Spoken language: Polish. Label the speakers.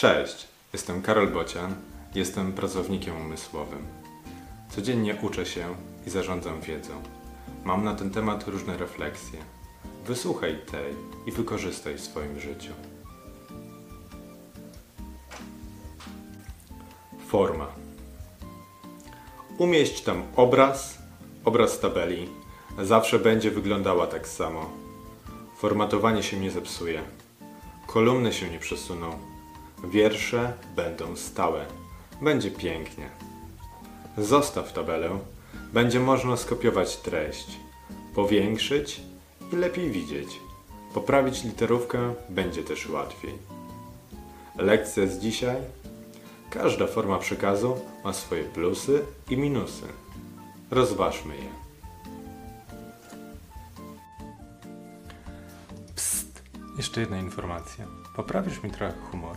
Speaker 1: Cześć, jestem Karol Bocian, jestem pracownikiem umysłowym. Codziennie uczę się i zarządzam wiedzą. Mam na ten temat różne refleksje. Wysłuchaj tej i wykorzystaj w swoim życiu. Forma. Umieść tam obraz, obraz tabeli. Zawsze będzie wyglądała tak samo. Formatowanie się nie zepsuje. Kolumny się nie przesuną. Wiersze będą stałe. Będzie pięknie. Zostaw tabelę. Będzie można skopiować treść, powiększyć i lepiej widzieć. Poprawić literówkę będzie też łatwiej. Lekcja z dzisiaj. Każda forma przekazu ma swoje plusy i minusy. Rozważmy je. Psst! Jeszcze jedna informacja. Poprawisz mi trochę humor,